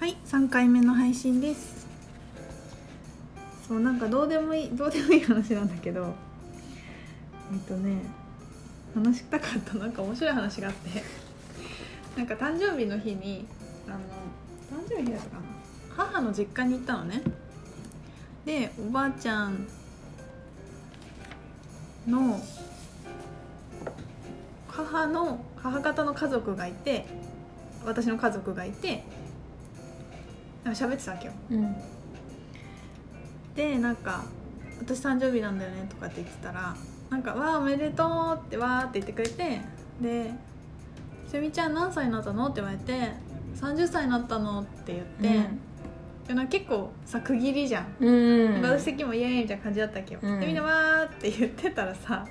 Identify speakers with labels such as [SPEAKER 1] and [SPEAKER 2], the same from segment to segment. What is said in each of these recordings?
[SPEAKER 1] はい3回目の配信です。そうなんかどうでもいいどうでもいい話なんだけどえっとね話したかったなんか面白い話があって。なんか誕生日の日にあの誕生日だったかな。母の実家に行ったのね。でおばあちゃんの母の母方の家族がいて私の家族がいて喋ってたわけよ。
[SPEAKER 2] うん。
[SPEAKER 1] でなんか「私誕生日なんだよね」とかって言ってたらなんか「わあおめでとう」ってわーって言ってくれてで「しゅみちゃん何歳になったの?」って言われて「30歳になったの」って言って、でなんか結構さ区切りじゃん、
[SPEAKER 2] うん
[SPEAKER 1] 私的にもイエーイみたいな感じだったっけよ、
[SPEAKER 2] うん。
[SPEAKER 1] でみんなわーって言ってたらさ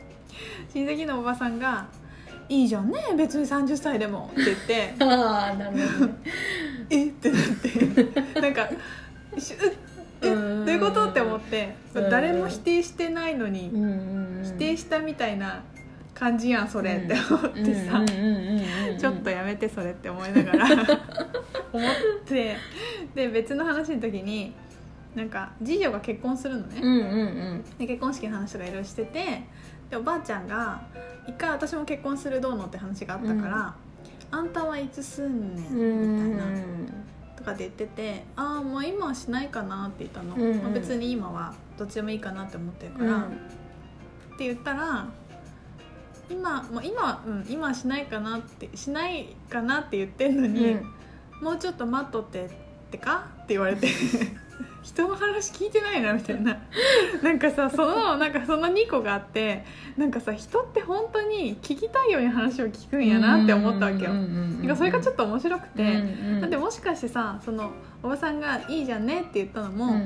[SPEAKER 1] 親戚のおばさんが「いいじゃんね別に30歳でも」って言って。
[SPEAKER 2] ああなるほどね
[SPEAKER 1] え？ってなって なんかえ？
[SPEAKER 2] うん。
[SPEAKER 1] どういうこと？って思って
[SPEAKER 2] うん。
[SPEAKER 1] 誰も否定してないのに否定したみたいな感じやんそれって思ってさ。ちょっとやめてそれって思いながら。思って。で別の話の時になんか次女が結婚するのね。
[SPEAKER 2] うんうんうん。
[SPEAKER 1] で結婚式の話とかいろいろしててでおばあちゃんが一回私も結婚するどうのって話があったから「あんたはいつすんねん」みたいな。とかで言ってて「ああもう今はしないかな」って言ったの、
[SPEAKER 2] うん。うん
[SPEAKER 1] まあ別に今はどっちでもいいかなって思ってるから、って言ったら「今もう今は、うん、今はしないかなってしないかなって言ってんのに、もうちょっと待っとってってか?」って言われて 人の話聞いてないなみたいな なんかさそのなんかその2個があってなんかさ人って本当に聞きたいように話を聞くんやなって思ったわけよ。なんかそれがちょっと面白くて、だってもしかしてさそのおばさんが「いいじゃんね」って言ったのも、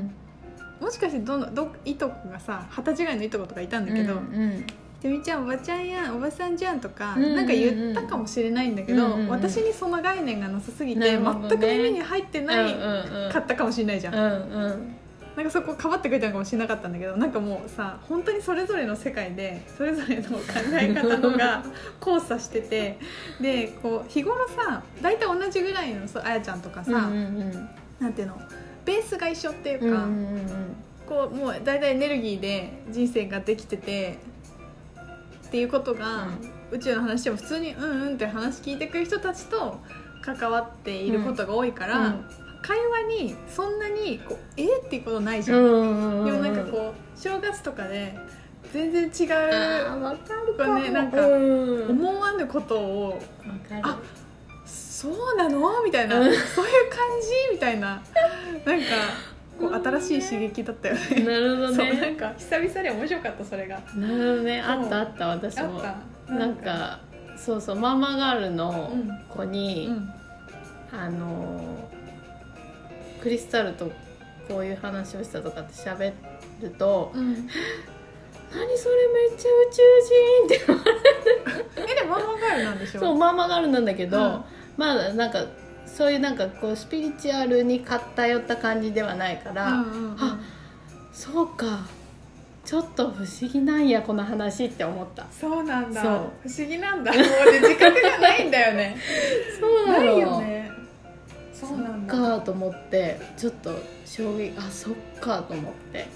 [SPEAKER 1] もしかしてどのどいとこがさ二十歳ぐらいのいとことかいたんだけど「てみちゃんおばちゃんやんおばさんじゃん」とか、
[SPEAKER 2] うんうんうん。
[SPEAKER 1] なんか言ったかもしれないんだけど、
[SPEAKER 2] うんうんうん。
[SPEAKER 1] 私にその概念がなさすぎ
[SPEAKER 2] な
[SPEAKER 1] て、
[SPEAKER 2] ね。
[SPEAKER 1] 全く耳に入ってないか
[SPEAKER 2] か
[SPEAKER 1] ったかもしれないじゃん、
[SPEAKER 2] うんうん
[SPEAKER 1] なんかそこかばってくれたのかもしれなかったんだけどなんかもうさ本当にそれぞれの世界でそれぞれの考え方のが 交差しててでこう日頃さ大体同じぐらいのそうあやちゃんとかさ、
[SPEAKER 2] うんうん
[SPEAKER 1] なんていうのベースが一緒っていう
[SPEAKER 2] うん
[SPEAKER 1] か、
[SPEAKER 2] うん。
[SPEAKER 1] こうもう大体エネルギーで人生ができててっていうことが、宇宙の話でも普通に「うんうん」って話聞いてくる人たちと関わっていることが多いから、
[SPEAKER 2] うん。
[SPEAKER 1] 会話にそんなにこう「えっていうことないじゃん。
[SPEAKER 2] うん
[SPEAKER 1] でもなんかこう正月とかで全然違う
[SPEAKER 2] あーわかるか
[SPEAKER 1] ねなんか
[SPEAKER 2] うん。
[SPEAKER 1] 思わぬことをあそうなの？みたいな、
[SPEAKER 2] うん。
[SPEAKER 1] そういう感じ？みたいな。なんかこう新しい刺激だったよね。
[SPEAKER 2] なるほど
[SPEAKER 1] そうなん
[SPEAKER 2] ね
[SPEAKER 1] か久々で面白かったそれが。
[SPEAKER 2] なるほどね。あったあった私も。なんかそうそうママガールの子
[SPEAKER 1] う
[SPEAKER 2] に、
[SPEAKER 1] ん。
[SPEAKER 2] あのクリスタルとこういう話をしたとかって喋ると
[SPEAKER 1] うん、「
[SPEAKER 2] 何それめっちゃ宇宙人」って。
[SPEAKER 1] えでもママガールなんでしょ？
[SPEAKER 2] そうママガールなんだけど、
[SPEAKER 1] うん。
[SPEAKER 2] まあなんかそういうなんかこうスピリチュアルに偏った感じではないから、
[SPEAKER 1] うんうんうん。
[SPEAKER 2] あそうか。ちょっと不思議なんやこの話って思った。
[SPEAKER 1] そうなんだ。不思議なんだ。もうね自覚がないんだよね。
[SPEAKER 2] そう
[SPEAKER 1] ないよね。そうなんだ。
[SPEAKER 2] かと思ってちょっと衝撃あそっかと思って。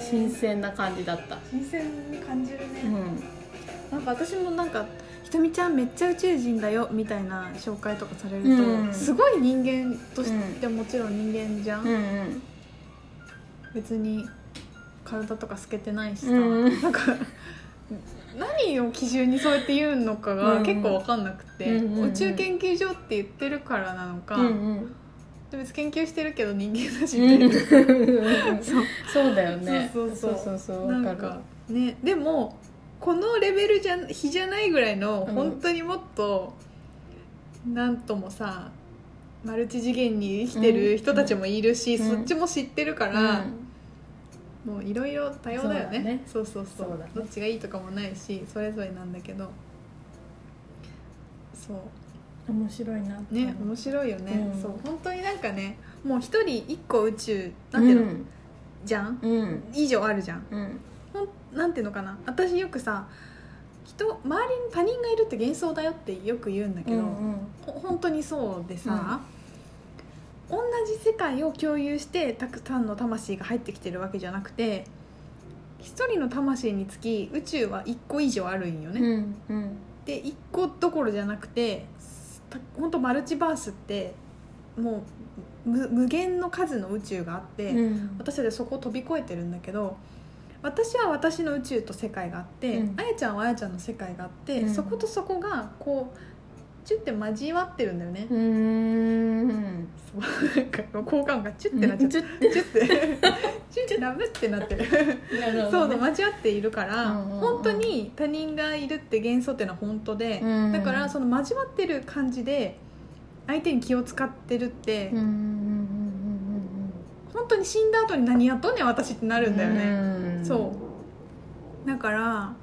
[SPEAKER 2] 新鮮な感じだった。
[SPEAKER 1] 新鮮に感じるね、
[SPEAKER 2] うん。
[SPEAKER 1] なんか私もなんか「ひとみちゃんめっちゃ宇宙人だよ」みたいな紹介とかされると、
[SPEAKER 2] うん。
[SPEAKER 1] すごい人間としてもちろん人間じゃん、
[SPEAKER 2] うん。うん
[SPEAKER 1] 別に体とか透けてないしさ、
[SPEAKER 2] うん。
[SPEAKER 1] なんか何を基準にそうやって言うのかが結構分かんなくて、
[SPEAKER 2] うんうんうん。
[SPEAKER 1] 宇宙研究所って言ってるからなのか、
[SPEAKER 2] うんうん。
[SPEAKER 1] で別に研究してるけど人間だしみたいな、そう。
[SPEAKER 2] そうだよね。
[SPEAKER 1] そうそうそう。
[SPEAKER 2] そうそうわか
[SPEAKER 1] なんかねでもこのレベルじゃ比じゃないぐらいの
[SPEAKER 2] うん
[SPEAKER 1] 本当にもっと、なんともさマルチ次元に生きてる人たちもいるし、
[SPEAKER 2] うん。
[SPEAKER 1] そっちも知ってるか
[SPEAKER 2] る
[SPEAKER 1] ら、もういろいろ多様だよね。
[SPEAKER 2] そうだね。
[SPEAKER 1] そうそうそう。
[SPEAKER 2] そうだね。
[SPEAKER 1] どっちがいいとかもないしそれぞれなんだけど。そう。
[SPEAKER 2] 面白いな。
[SPEAKER 1] ね面白いよね、
[SPEAKER 2] うん。
[SPEAKER 1] そう。本当になんかねもう一人一個宇宙なんていうの、
[SPEAKER 2] うん。
[SPEAKER 1] じゃん？
[SPEAKER 2] うん。
[SPEAKER 1] 以上あるじゃん
[SPEAKER 2] うん
[SPEAKER 1] ほんなんていうのかな？私よくさ人周りに他人がいるって幻想だよってよく言うんだけど、
[SPEAKER 2] うんうん。
[SPEAKER 1] ほ本当にそうでさ、同じ世界を共有してたくさんの魂が入ってきてるわけじゃなくて一人の魂につき宇宙は1個以上あるんよね、
[SPEAKER 2] うんうん。
[SPEAKER 1] で1個どころじゃなくてた本当マルチバースってもう無無限の数の宇宙があって、
[SPEAKER 2] うん。
[SPEAKER 1] 私たちはそこを飛び越えてるんだけど私は私の宇宙と世界があって、
[SPEAKER 2] うん。
[SPEAKER 1] あやちゃんはあやちゃんの世界があって、
[SPEAKER 2] うん。
[SPEAKER 1] そことそこがこうチュッて交わってるんだよね、
[SPEAKER 2] うーん。
[SPEAKER 1] か交換がチュッてなっちゃって
[SPEAKER 2] ちょっ
[SPEAKER 1] チュッて。チュッてラブってなってる。
[SPEAKER 2] となるほ
[SPEAKER 1] そう交わっているから、
[SPEAKER 2] うんうんうん。
[SPEAKER 1] 本当に他人がいるって幻想っていうのは本当で、
[SPEAKER 2] うん。
[SPEAKER 1] だからその交わってる感じで相手に気を使ってるって、
[SPEAKER 2] うんうんうん
[SPEAKER 1] 本当に死んだ後に何やっとんねん私ってな
[SPEAKER 2] うん
[SPEAKER 1] るんだよね、
[SPEAKER 2] うん。
[SPEAKER 1] そう。だから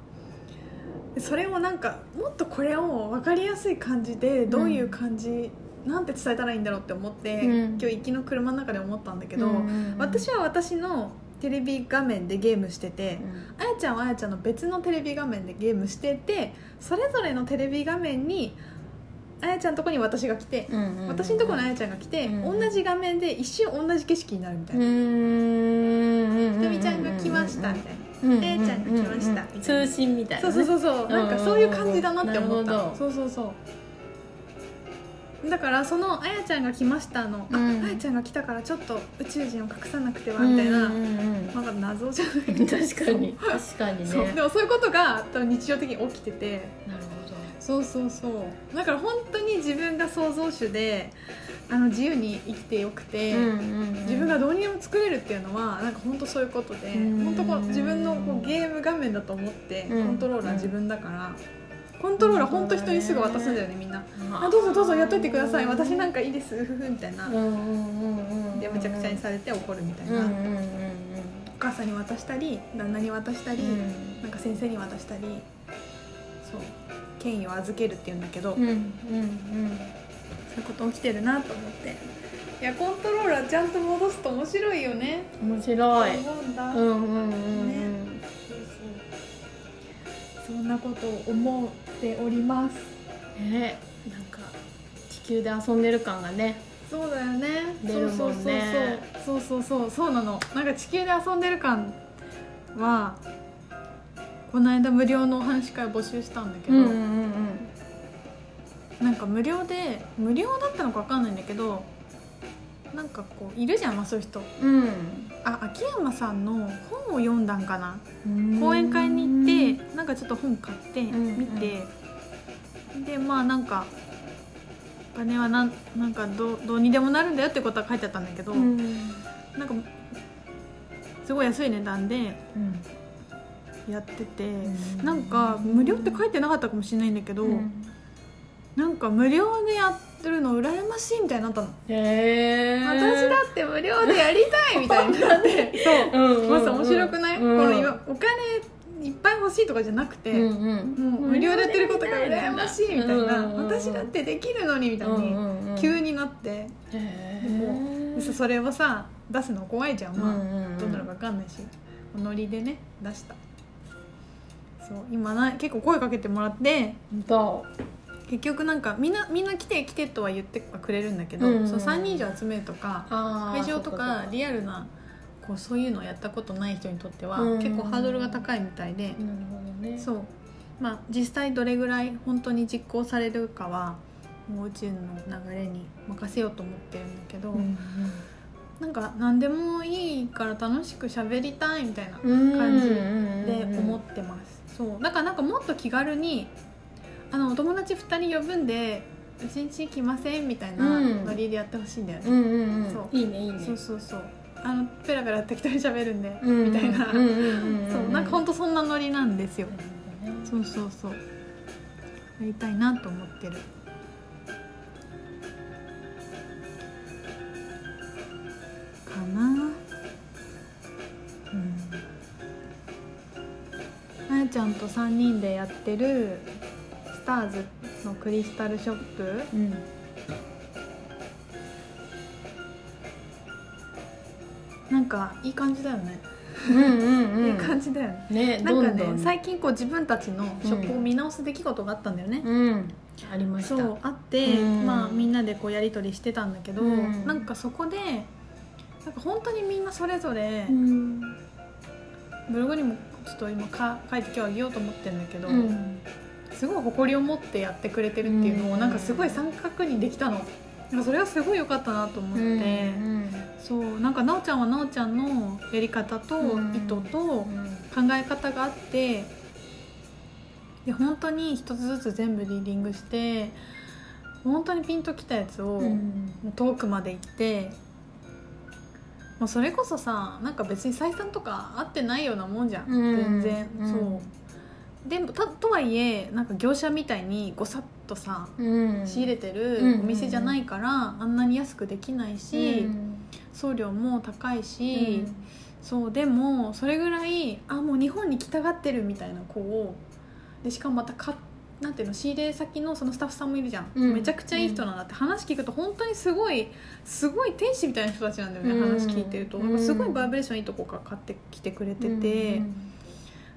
[SPEAKER 1] それをなんかもっとこれを分かりやすい感じでどういう感じ、なんて伝えたらいいんだろうって思って、
[SPEAKER 2] うん。
[SPEAKER 1] 今日行きの車の中で思ったんだけど、
[SPEAKER 2] うん。
[SPEAKER 1] 私は私のテレビ画面でゲームしてて、あやちゃんはあやちゃんの別のテレビ画面でゲームしててそれぞれのテレビ画面にあやちゃんのとこに私が来て、
[SPEAKER 2] うんうん
[SPEAKER 1] 私のとこにあやちゃんが来て、
[SPEAKER 2] うん
[SPEAKER 1] 同じ画面で一瞬同じ景色になるみたいな。
[SPEAKER 2] ん。
[SPEAKER 1] ひとみちゃんが来ましたみたいな。
[SPEAKER 2] うん
[SPEAKER 1] えーちゃんが来ましたみたいな
[SPEAKER 2] 通信みたいなね。
[SPEAKER 1] そうそうそうそう。なんかそういう感じだなって思った、そうそうそう。だからその「あやちゃんが来ましたの」あ
[SPEAKER 2] うん。
[SPEAKER 1] あやちゃんが来たからちょっと宇宙人を隠さなくては」みたいな、
[SPEAKER 2] うんうんうん。
[SPEAKER 1] なんか謎じゃない。
[SPEAKER 2] 確かに 確かにね。
[SPEAKER 1] そう。でもそういうことが多分日常的に起きてて。
[SPEAKER 2] なるほど
[SPEAKER 1] そうそうそう。だから本当に自分が創造主であの自由に生きてよくて、
[SPEAKER 2] うんうんうん。
[SPEAKER 1] 自分がどうにでも作れるっていうのはなんか本当そういうことで、
[SPEAKER 2] うん。
[SPEAKER 1] 本当こう自分のこうゲーム画面だと思ってコ
[SPEAKER 2] うん。
[SPEAKER 1] ントローラー自分だから、コントローラー本当人にすぐ渡すんだよねみんな「
[SPEAKER 2] あ
[SPEAKER 1] あどうぞどうぞやっといてください私なんかいいですふふ」みたいな。
[SPEAKER 2] うんうんうんうん。
[SPEAKER 1] でむちゃくちゃにされて怒るみたいな、
[SPEAKER 2] うんうんうんうん。
[SPEAKER 1] お母さんに渡したり旦那に渡したり、
[SPEAKER 2] うん。
[SPEAKER 1] なんか先生に渡したり。そう権威を預けるっていうんだけど、
[SPEAKER 2] うんうんうん。
[SPEAKER 1] そういうこと起きてるなと思って。いやコントローラーちゃんと戻すと面白いよね。
[SPEAKER 2] 面白い。
[SPEAKER 1] 思うんだ、
[SPEAKER 2] うんうんうんうん。
[SPEAKER 1] そうそうそんなことを思っております。
[SPEAKER 2] ね。なんか地球で遊んでる感がね。
[SPEAKER 1] そうだよね。
[SPEAKER 2] 出るもんね。
[SPEAKER 1] そうそう。そうそうそう。そうなの。なんか地球で遊んでる感はこの間無料のお話し会を募集したんだけど、
[SPEAKER 2] うんうんうん。
[SPEAKER 1] なんか無料で無料だったのか分かんないんだけどなんかこういるじゃん、まあ、そういう人。
[SPEAKER 2] うん。
[SPEAKER 1] あ秋山さんの本を読んだんかな。
[SPEAKER 2] うん。
[SPEAKER 1] 講演会に行ってなんかちょっと本買って
[SPEAKER 2] ん
[SPEAKER 1] 見て、でまあなんかお金はなんなんかどうどうにでもなるんだよってことは書いてあったんだけど、
[SPEAKER 2] うん。
[SPEAKER 1] なんかすごい安い値段で
[SPEAKER 2] うん
[SPEAKER 1] やってて、
[SPEAKER 2] ん。
[SPEAKER 1] なんか無料って書いてなかったかもしれないんだけど、
[SPEAKER 2] うん。
[SPEAKER 1] なんか無料でやってるの羨ましいみたいになったの、
[SPEAKER 2] へえ
[SPEAKER 1] 私だって無料でやりたいみたいにな。って そう。
[SPEAKER 2] うんうんうん。
[SPEAKER 1] まず面白くない、
[SPEAKER 2] うん。
[SPEAKER 1] この今お金いっぱい欲しいとかじゃなくて、
[SPEAKER 2] うんうん。
[SPEAKER 1] もう無料でやってることが羨ましいみたいな、
[SPEAKER 2] うんうんうん
[SPEAKER 1] 私だってできるのにみたいに
[SPEAKER 2] に
[SPEAKER 1] 急になって、
[SPEAKER 2] へえ
[SPEAKER 1] もでさそれをさ出すの怖いじゃん、まあ
[SPEAKER 2] うんうんうん。
[SPEAKER 1] どうなるか分かんないし。ノリでね出したそう今な結構声かけてもらって。
[SPEAKER 2] そ
[SPEAKER 1] 結局なんかみんなみんな来て来てとは言ってくれるんだけど、
[SPEAKER 2] うんうん
[SPEAKER 1] その3人以上集めるとか会場とかリアルなこうそういうのをやったことない人にとっては
[SPEAKER 2] うん。
[SPEAKER 1] 結構ハードルが高いみたいで、
[SPEAKER 2] なるほどね。
[SPEAKER 1] そう。まあ実際どれぐらい本当に実行されるかはもう宇宙の流れに任せようと思ってるんだけど、
[SPEAKER 2] うん
[SPEAKER 1] なんか何でもいいから楽しく喋りたいみたいな
[SPEAKER 2] うん
[SPEAKER 1] 感じ
[SPEAKER 2] うん
[SPEAKER 1] で思ってます、そう。だからなんかもっと気軽にあのお友達2人呼ぶんでうちんち来ませんみたいな
[SPEAKER 2] うん。
[SPEAKER 1] ノリでやってほしいんだよね、
[SPEAKER 2] うんうんうん。
[SPEAKER 1] そう。
[SPEAKER 2] いいねいいね。
[SPEAKER 1] そうそうそう。あのペラペラ適当に喋るんで、
[SPEAKER 2] うん
[SPEAKER 1] みたいな、そう。なんか本当そんなノリなんですよ。そうそうそう。やりたいなと思ってるちゃんと3人でやってるスターズのクリスタルショップ
[SPEAKER 2] うん。
[SPEAKER 1] なんかいい感じだよね、
[SPEAKER 2] うんうんうん。
[SPEAKER 1] いい感じだよね。
[SPEAKER 2] ね
[SPEAKER 1] なんかね最近こう自分たちのショップを見直す出来事があったんだよね、
[SPEAKER 2] うん。ありました。
[SPEAKER 1] そうあって、
[SPEAKER 2] うん。
[SPEAKER 1] まあ、みんなでこうやり取りしてたんだけど、
[SPEAKER 2] うん。
[SPEAKER 1] なんかそこでなんか本当にみんなそれぞれ、
[SPEAKER 2] うん。
[SPEAKER 1] ブログにもちょっと今か書いて今日あげようと思ってるんだけど、
[SPEAKER 2] うん。
[SPEAKER 1] すごい誇りを持ってやってくれてるっていうのを、
[SPEAKER 2] うん。
[SPEAKER 1] なんかすごい三角にできたの。それはすごい良かったなと思って、
[SPEAKER 2] うん
[SPEAKER 1] そうなんかなおちゃんはなおちゃんのやり方と
[SPEAKER 2] うん。
[SPEAKER 1] 意図と考え方があってで本当に一つずつ全部リーディングして本当にピンときたやつを、遠くまで行ってもうそれこそさなんか別に採算とか合ってないようなもんじゃん、
[SPEAKER 2] うん。
[SPEAKER 1] 全然、
[SPEAKER 2] うん。
[SPEAKER 1] そう。でもたとはいえなんか業者みたいにごさっとさ
[SPEAKER 2] うん。
[SPEAKER 1] 仕入れてる
[SPEAKER 2] うん
[SPEAKER 1] お店じゃないから、あんなに安くできないし、
[SPEAKER 2] うん。
[SPEAKER 1] 送料も高いし、そうでもそれぐらいあもう日本に来たがってるみたいな子をでしかもまたかなんていうの仕入れ先のそのスタッフさんもいるじゃん、
[SPEAKER 2] うん。
[SPEAKER 1] めちゃくちゃいい人なんだって。話聞くと本当にすごいすごい天使みたいな人たちなんだよね、
[SPEAKER 2] うん。
[SPEAKER 1] 話聞いてると、
[SPEAKER 2] うん。
[SPEAKER 1] すごいバイブレーションいいとこから買ってきてくれてて、
[SPEAKER 2] うん。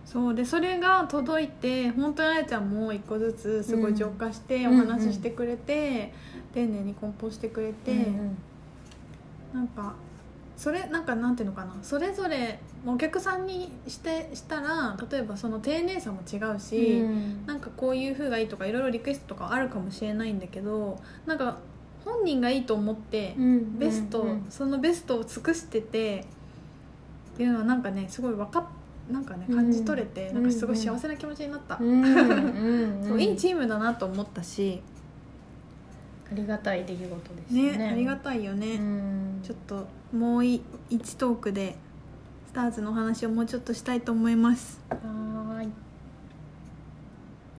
[SPEAKER 1] そう。でそれが届いて本当にあやちゃんも一個ずつすごい浄化して
[SPEAKER 2] うん。
[SPEAKER 1] お話ししてくれて、丁寧に梱包してくれて。
[SPEAKER 2] うん。
[SPEAKER 1] なんかそれなんかなんていうのかな？それぞれお客さんにしてしたら例えばその丁寧さも違うし、
[SPEAKER 2] うん。
[SPEAKER 1] なんかこういう風がいいとかいろいろリクエストとかあるかもしれないんだけどなんか本人がいいと思って
[SPEAKER 2] うん
[SPEAKER 1] ベスト、
[SPEAKER 2] うん
[SPEAKER 1] そのベストを尽くしててっていうのはなんかねすごいわかっなんかね感じ取れて、
[SPEAKER 2] うん
[SPEAKER 1] なんかすごい幸せな気持ちになった、そういいチームだなと思ったし、
[SPEAKER 2] ありがたい出来事です
[SPEAKER 1] ね。
[SPEAKER 2] ね
[SPEAKER 1] ありがたいよね。ちょっともう1トークでスターズのお話をもうちょっとしたいと思います。